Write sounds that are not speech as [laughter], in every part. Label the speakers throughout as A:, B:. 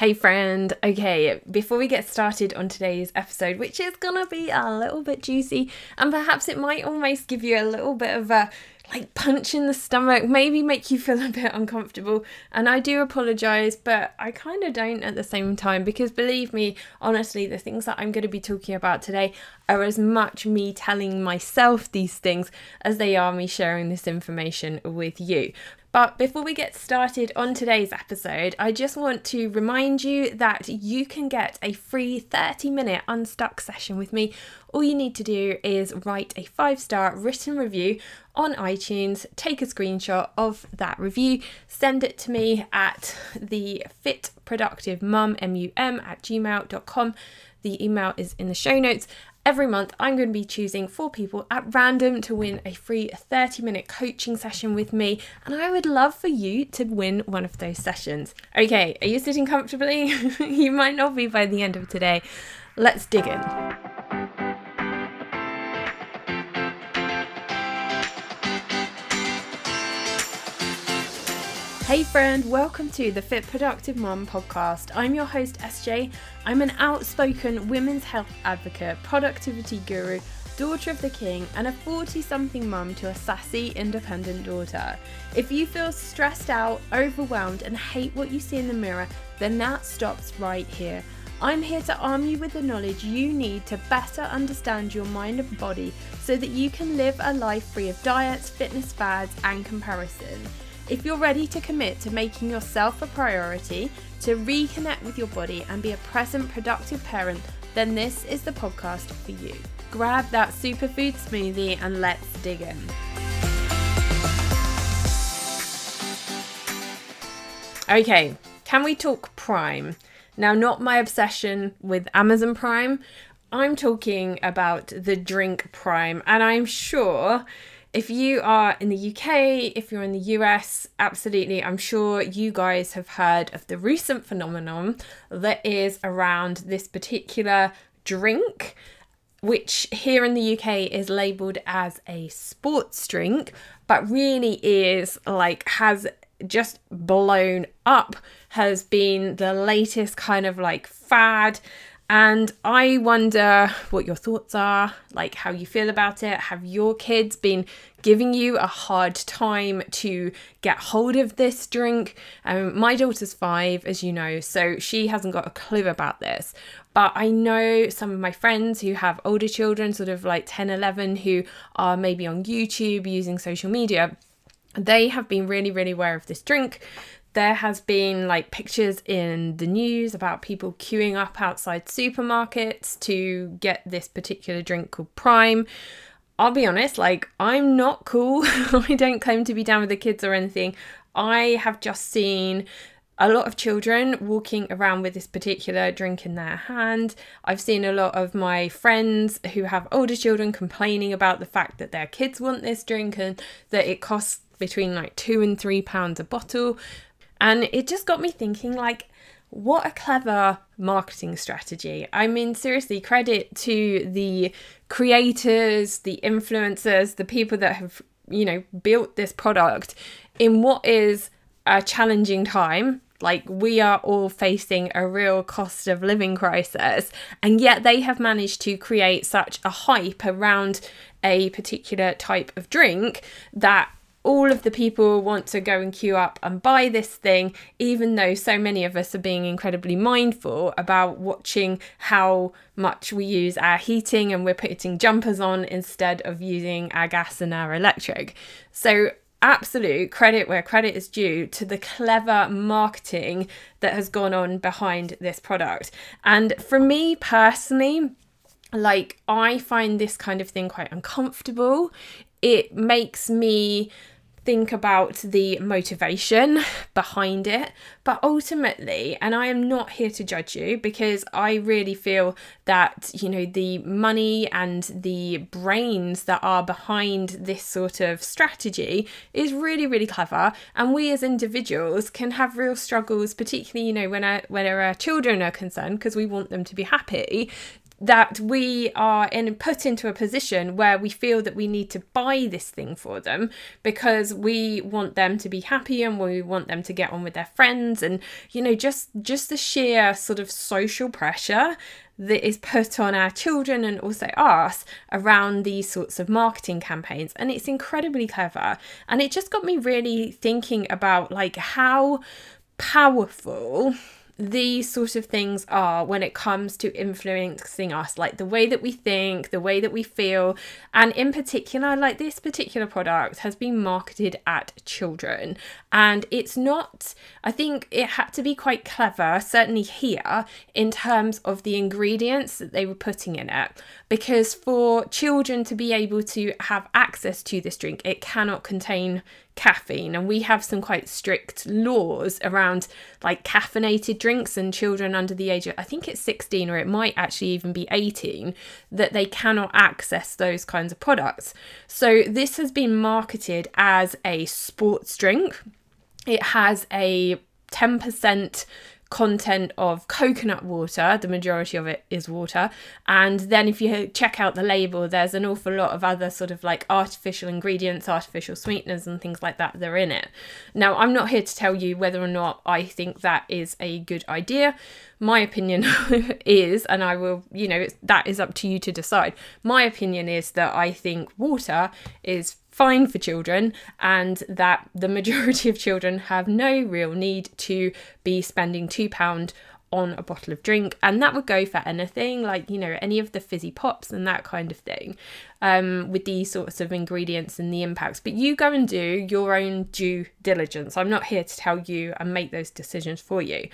A: Hey, friend. Okay, before we get started on today's episode, which is gonna be a little bit juicy, and perhaps it might almost give you a little bit of a like punch in the stomach, maybe make you feel [laughs] a bit uncomfortable. And I do apologize, but I kind of don't at the same time because believe me, honestly, the things that I'm going to be talking about today are as much me telling myself these things as they are me sharing this information with you. But before we get started on today's episode, I just want to remind you that you can get a free 30 minute unstuck session with me. All you need to do is write a five star written review on iTunes, take a screenshot of that review, send it to me at the fit productive mum, M-U-M, at gmail.com. The email is in the show notes. Every month, I'm going to be choosing four people at random to win a free 30 minute coaching session with me, and I would love for you to win one of those sessions. Okay, are you sitting comfortably? [laughs] you might not be by the end of today. Let's dig in. Hey, friend, welcome to the Fit Productive Mom podcast. I'm your host, SJ. I'm an outspoken women's health advocate, productivity guru, daughter of the king, and a 40 something mum to a sassy, independent daughter. If you feel stressed out, overwhelmed, and hate what you see in the mirror, then that stops right here. I'm here to arm you with the knowledge you need to better understand your mind and body so that you can live a life free of diets, fitness fads, and comparison. If you're ready to commit to making yourself a priority, to reconnect with your body and be a present, productive parent, then this is the podcast for you. Grab that superfood smoothie and let's dig in. Okay, can we talk Prime? Now, not my obsession with Amazon Prime. I'm talking about the drink Prime, and I'm sure if you are in the UK, if you're in the US, absolutely, I'm sure you guys have heard of the recent phenomenon that is around this particular drink, which here in the UK is labeled as a sports drink, but really is like has just blown up, has been the latest kind of like fad and I wonder what your thoughts are, like how you feel about it. Have your kids been giving you a hard time to get hold of this drink? Um, my daughter's five, as you know, so she hasn't got a clue about this. But I know some of my friends who have older children, sort of like 10, 11, who are maybe on YouTube using social media they have been really, really aware of this drink there has been like pictures in the news about people queuing up outside supermarkets to get this particular drink called Prime. I'll be honest, like I'm not cool. [laughs] I don't claim to be down with the kids or anything. I have just seen a lot of children walking around with this particular drink in their hand. I've seen a lot of my friends who have older children complaining about the fact that their kids want this drink and that it costs between like two and three pounds a bottle. And it just got me thinking like, what a clever marketing strategy. I mean, seriously, credit to the creators, the influencers, the people that have, you know, built this product in what is a challenging time. Like, we are all facing a real cost of living crisis, and yet they have managed to create such a hype around a particular type of drink that all of the people want to go and queue up and buy this thing, even though so many of us are being incredibly mindful about watching how much we use our heating and we're putting jumpers on instead of using our gas and our electric. So, absolute credit where credit is due to the clever marketing that has gone on behind this product. And for me personally, like I find this kind of thing quite uncomfortable. It makes me think about the motivation behind it. But ultimately, and I am not here to judge you because I really feel that, you know, the money and the brains that are behind this sort of strategy is really, really clever. And we as individuals can have real struggles, particularly, you know, when when our children are concerned, because we want them to be happy that we are in put into a position where we feel that we need to buy this thing for them because we want them to be happy and we want them to get on with their friends and you know just just the sheer sort of social pressure that is put on our children and also us around these sorts of marketing campaigns. And it's incredibly clever. And it just got me really thinking about like how powerful these sort of things are when it comes to influencing us, like the way that we think, the way that we feel, and in particular, like this particular product has been marketed at children. And it's not, I think it had to be quite clever, certainly here, in terms of the ingredients that they were putting in it. Because for children to be able to have access to this drink, it cannot contain caffeine and we have some quite strict laws around like caffeinated drinks and children under the age of I think it's 16 or it might actually even be 18 that they cannot access those kinds of products. So this has been marketed as a sports drink. It has a 10% content of coconut water, the majority of it is water. And then if you check out the label, there's an awful lot of other sort of like artificial ingredients, artificial sweeteners, and things like that that are in it. Now, I'm not here to tell you whether or not I think that is a good idea. My opinion [laughs] is, and I will, you know, that is up to you to decide. My opinion is that I think water is fine for children and that the majority of children have no real need to be spending £2 on a bottle of drink and that would go for anything like you know any of the fizzy pops and that kind of thing um, with these sorts of ingredients and the impacts. But you go and do your own due diligence. I'm not here to tell you and make those decisions for you.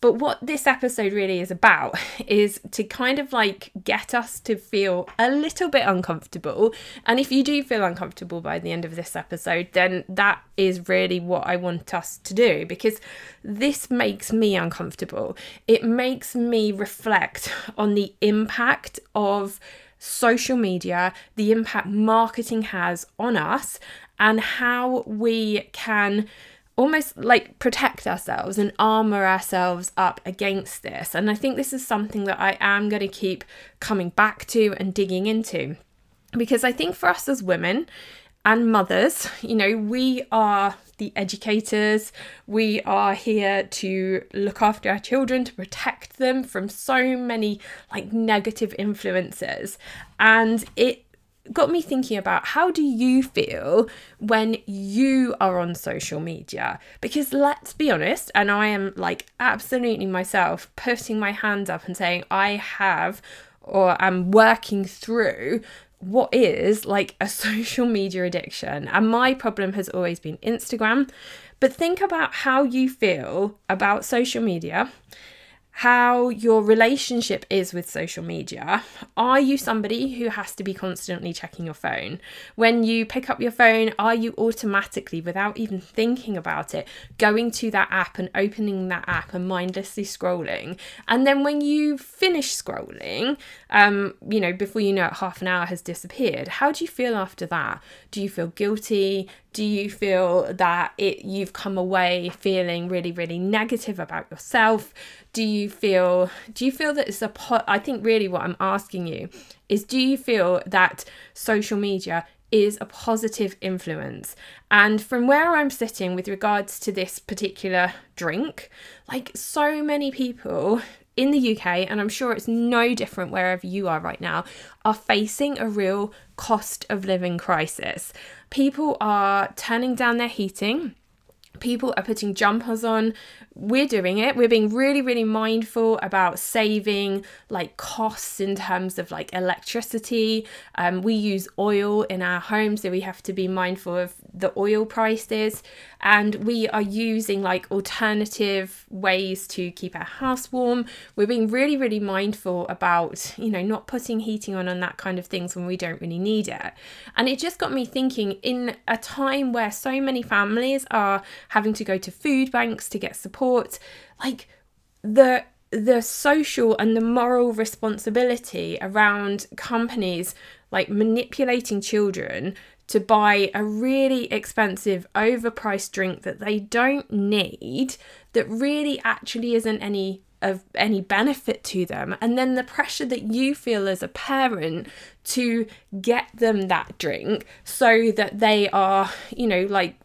A: But what this episode really is about [laughs] is to kind of like get us to feel a little bit uncomfortable. And if you do feel uncomfortable by the end of this episode, then that is really what I want us to do because this makes me uncomfortable. It makes me reflect [laughs] on the impact of social media, the impact marketing has on us, and how we can almost like protect ourselves and armor ourselves up against this. And I think this is something that I am going to keep coming back to and digging into because I think for us as women, and mothers, you know, we are the educators. We are here to look after our children, to protect them from so many like negative influences. And it got me thinking about how do you feel when you are on social media because let's be honest and i am like absolutely myself putting my hand up and saying i have or am working through what is like a [laughs] social media addiction. And my problem has always been Instagram. But think about how you feel about social media how your relationship is with social media. Are you somebody who has to be constantly checking your phone? When you pick up your phone, are you automatically, without even thinking about it, going to that app and opening that app and mindlessly scrolling? And then when you finish scrolling, um, you know, before you know it, half an hour has disappeared. How do you feel after that? Do you feel guilty? Do you feel that it you've come away feeling really really negative about yourself? Do you feel do you feel that it's a po- i think really what i'm asking you is do you feel that social media is a positive influence? And from where i'm sitting with regards to this particular drink like so many people in the UK, and I'm sure it's no different wherever you are right now, are facing a real cost of living crisis. People are turning down their heating people are putting jumpers on. We're doing it. We're being really really mindful about saving like costs in terms of like electricity. Um, we use oil in our home so we have to be mindful of the oil prices. And we are using like alternative ways to keep our house warm. We're being really really mindful about you know not putting heating on and that kind of things when we don't really need it. And it just got me thinking in a time where so many families are having to go to food banks to get support. Like the the social and the moral responsibility around companies like manipulating children to buy a really expensive, overpriced drink that they don't need, that really actually isn't any of any benefit to them. And then the pressure that you feel as a parent to get them that drink so that they are you know like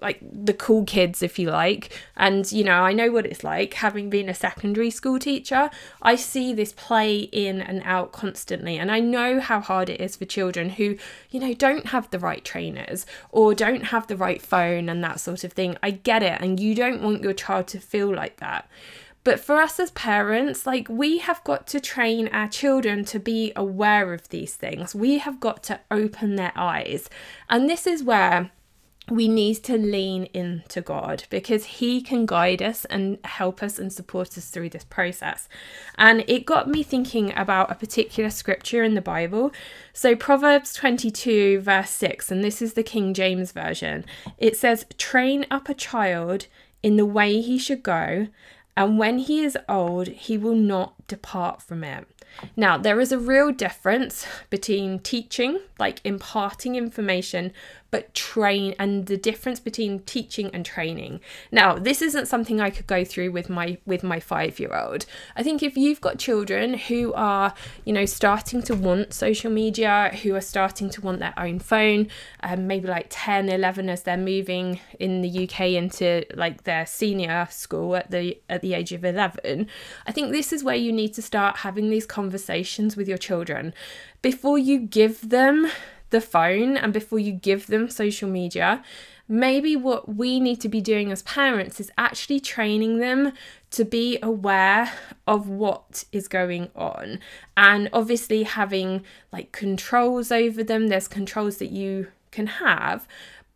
A: like the cool kids if you like and you know I know what it's like having been a secondary school teacher I see this play in and out constantly and I know how hard it is for children who you know don't have the right trainers or don't have the right phone and that sort of thing I get it and you don't want your child to feel like that but for us as parents, like we have got to train our children to be aware of these things. We have got to open their eyes. And this is where we need to lean into God because He can guide us and help us and support us through this process. And it got me thinking about a particular scripture in the Bible. So, Proverbs 22, verse 6, and this is the King James Version it says, Train up a child in the way he should go, and when he is old, he will not depart from it. Now, there is a real difference between teaching, like imparting information, but train and the difference between teaching and training. Now, this isn't something I could go through with my with my 5-year-old. I think if you've got children who are, you know, starting to want social media, who are starting to want their own phone, um, maybe like 10, 11 as they're moving in the UK into like their senior school at the at the age of 11, I think this is where you need to start having these conversations with your children before you give them the phone and before you give them social media, maybe what we need to be doing as parents is actually training them to be aware of what is going on. And obviously having like controls over them there's controls that you can have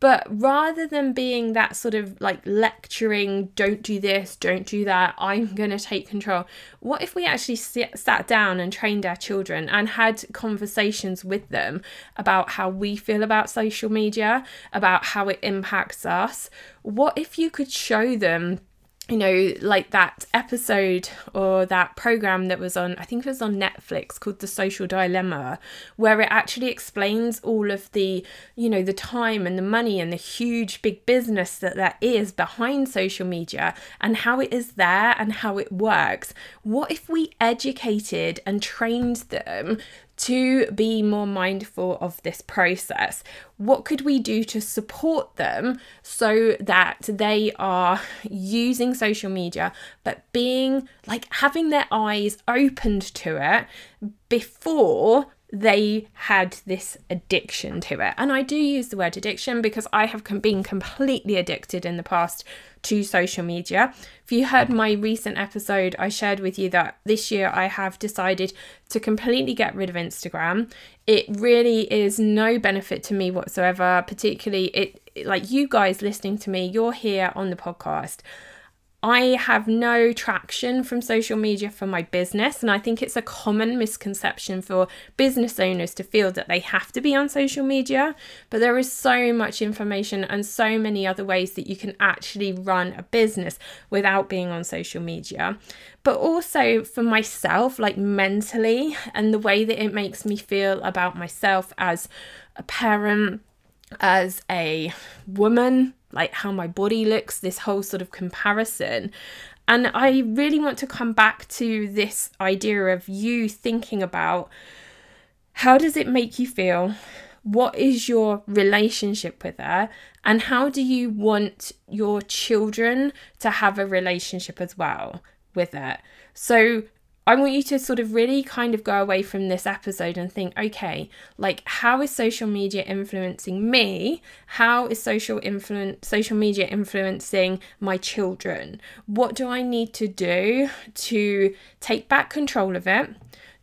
A: but rather than being that sort of like lecturing, don't do this, don't do that, I'm going to take control, what if we actually sit, sat down and trained our children and had conversations with them about how we feel about social media, about how it impacts us? What if you could show them? You know, like that episode or that program that was on, I think it was on Netflix called The Social Dilemma, where it actually explains all of the, you know, the time and the money and the huge big business that there is behind social media and how it is there and how it works. What if we educated and trained them to be more mindful of this process. What could we do to support them so that they are using social media but being like having their eyes opened to it before they had this addiction to it. And I do use the word addiction because I have been completely addicted in the past to social media. If you heard my recent episode, I shared with you that this year I have decided to completely get rid of Instagram. It really is no benefit to me whatsoever, particularly it like you guys listening to me, you're here on the podcast. I have no traction from social media for my business. And I think it's a common misconception for business owners to feel that they have to be on social media. But there is so much information and so many other ways that you can actually run a business without being on social media. But also for myself, like mentally, and the way that it makes me feel about myself as a parent, as a woman like how my body looks, this whole sort of comparison. And I really want to come back to this idea of you thinking about how does it make you feel? What is your relationship with her? And how do you want your children to have a relationship as well with it? So I want you to sort of really kind of go away from this episode and think, okay, like how is social media influencing me? How is social influence social media influencing my children? What do I need to do to take back control of it?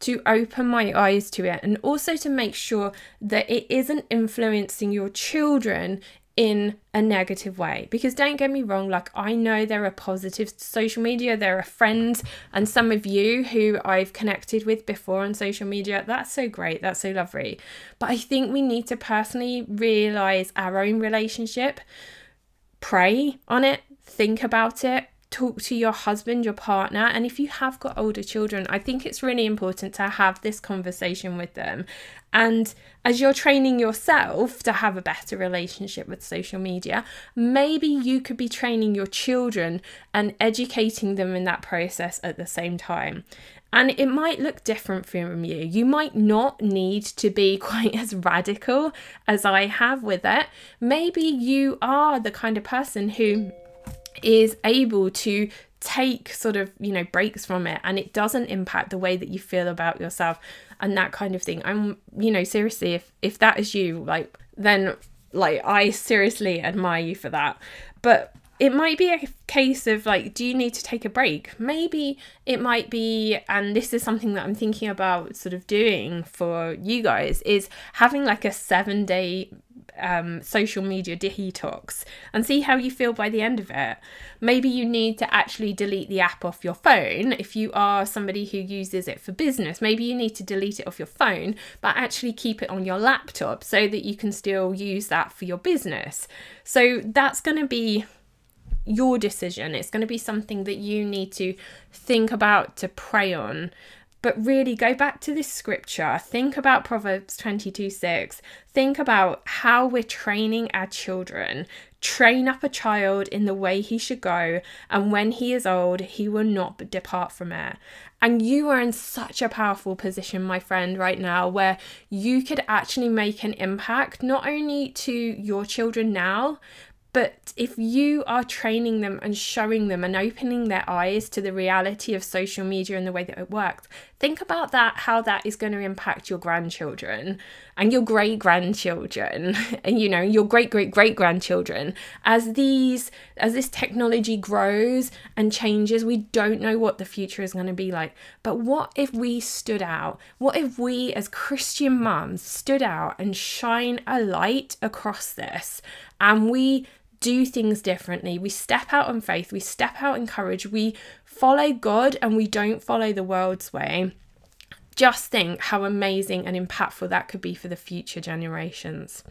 A: To open my eyes to it, and also to make sure that it isn't influencing your children in a negative way. Because don't get me wrong, like I know there are positives to social media, there are friends and some of you who I've connected with before on social media. That's so great, that's so lovely. But I think we need to personally realize our own relationship, pray on it, think about it, talk to your husband, your partner, and if you have got older children, I think it's really important to have this conversation with them. And as you're training yourself to have a better relationship with social media, maybe you could be training your children and educating them in that process at the same time. And it might look different from you. You might not need to be [laughs] quite as radical as I have with it. Maybe you are the kind of person who is able to take sort of you know breaks from it and it doesn't impact the way that you feel about yourself and that kind of thing. I'm you know seriously if if that is you like then like i seriously admire you for that. But it might be a case of like do you need to take a break? Maybe it might be and this is something that i'm thinking about sort of doing for you guys is having like a 7 day um, social media detox and see how you feel by the end of it. Maybe you need to actually delete the app off your phone if you are somebody who uses it for business. Maybe you need to delete it off your phone, but actually keep it on your laptop so that you can still use that for your business. So that's going to be your decision. It's going to be something that you need to think about, to pray on. But really, go back to this scripture. Think about Proverbs 22 6. Think about how we're training our children. Train up a child in the way he should go, and when he is old, he will not depart from it. And you are in such a powerful position, my friend, right now, where you could actually make an impact not only to your children now, but if you are training them and showing them and opening their eyes to the reality of social media and the way that it works, think about that, how that is going to impact your grandchildren and your great grandchildren [laughs] and, you know, your great great great grandchildren. As these, as this technology grows and changes, we don't know what the future is going to be like. But what if we stood out? What if we as Christian mums stood out and shine a light across this and we do things differently. We step out in faith, we step out in courage, we follow God and we don't follow the world's way. Just think how amazing and impactful that could be for the future generations.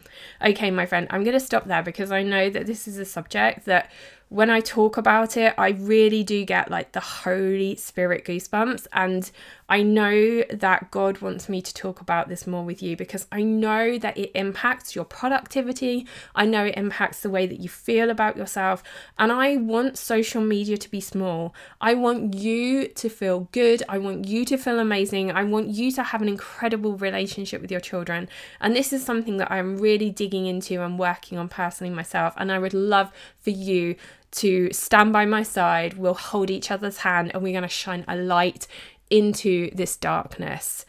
A: Okay, my friend, I'm going to stop there because I know that this is a subject that when I talk about it, I really do get like the Holy Spirit goosebumps. And I know that God wants me to talk about this more with you because I know that it impacts your productivity. I know it impacts the way that you feel about yourself. And I want social media to be small. I want you to feel good. I want you to feel amazing. I want you to have an incredible relationship with your children. And this is something that I'm really digging into and working on personally myself. And I would love for you to stand by my side. We'll hold each other's hand and we're going to shine a light into this darkness.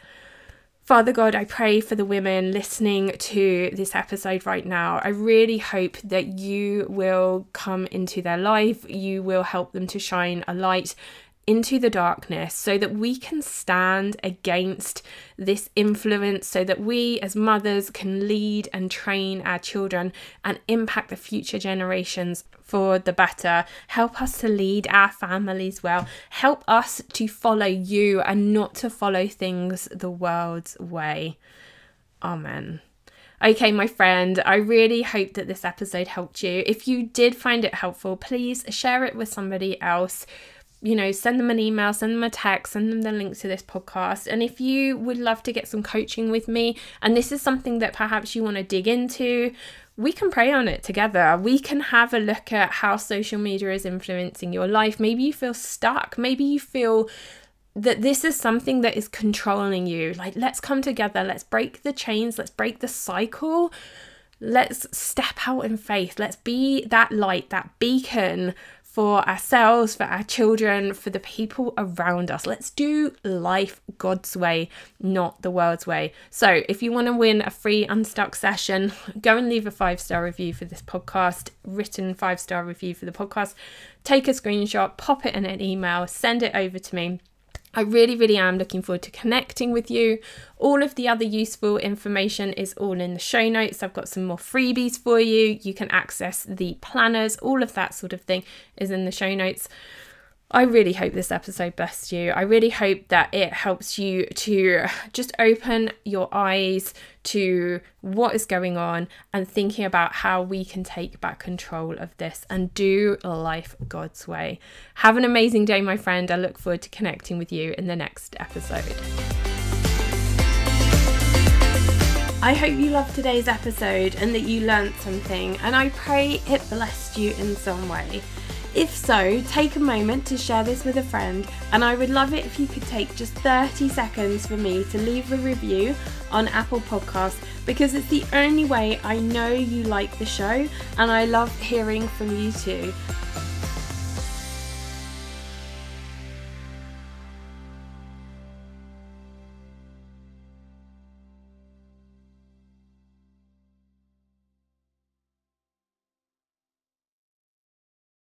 A: Father God, I pray for the women listening to this episode right now. I really hope that you will come into their life. You will help them to shine a light into the darkness so that we can stand against this influence, so that we as mothers can lead and train our children and impact the future generations for the better. Help us to lead our families well. Help us to follow you and not to follow things the world's way. Amen. Okay, my friend, I really hope that this episode helped you. If you did find it helpful, please share it with somebody else you know, send them an email, send them a text, send them the link to this podcast. And if you would love to get some coaching with me, and this is something that perhaps you want to dig into, we can pray on it together. We can have a look at how social media is influencing your life. Maybe you feel stuck. Maybe you feel that this is something that is controlling you. Like, let's come together. Let's break the chains. Let's break the cycle. Let's step out in faith. Let's be that light, that beacon for ourselves, for our children, for the people around us. Let's do life God's way, not the world's way. So, if you want to win a free Unstuck session, [laughs] go and leave a five star review for this podcast, written five star review for the podcast. Take a screenshot, pop it in an email, send it over to me. I really, really am looking forward to connecting with you. All of the other useful information is all in the show notes. I've got some more freebies for you. You can access the planners, all of that sort of thing is in the show notes. I really hope this episode blessed you. I really hope that it helps you to just open your eyes to what is going on and thinking about how we can take back control of this and do life God's way. Have an amazing day, my friend. I look forward to connecting with you in the next episode. I hope you loved today's episode and that you learned something, and I pray it blessed you in some way. If so, take a moment to share this with a friend, and I would love it if you could take just 30 seconds for me to leave a review on Apple Podcasts because it's the only way I know you like the show, and I love hearing from you too.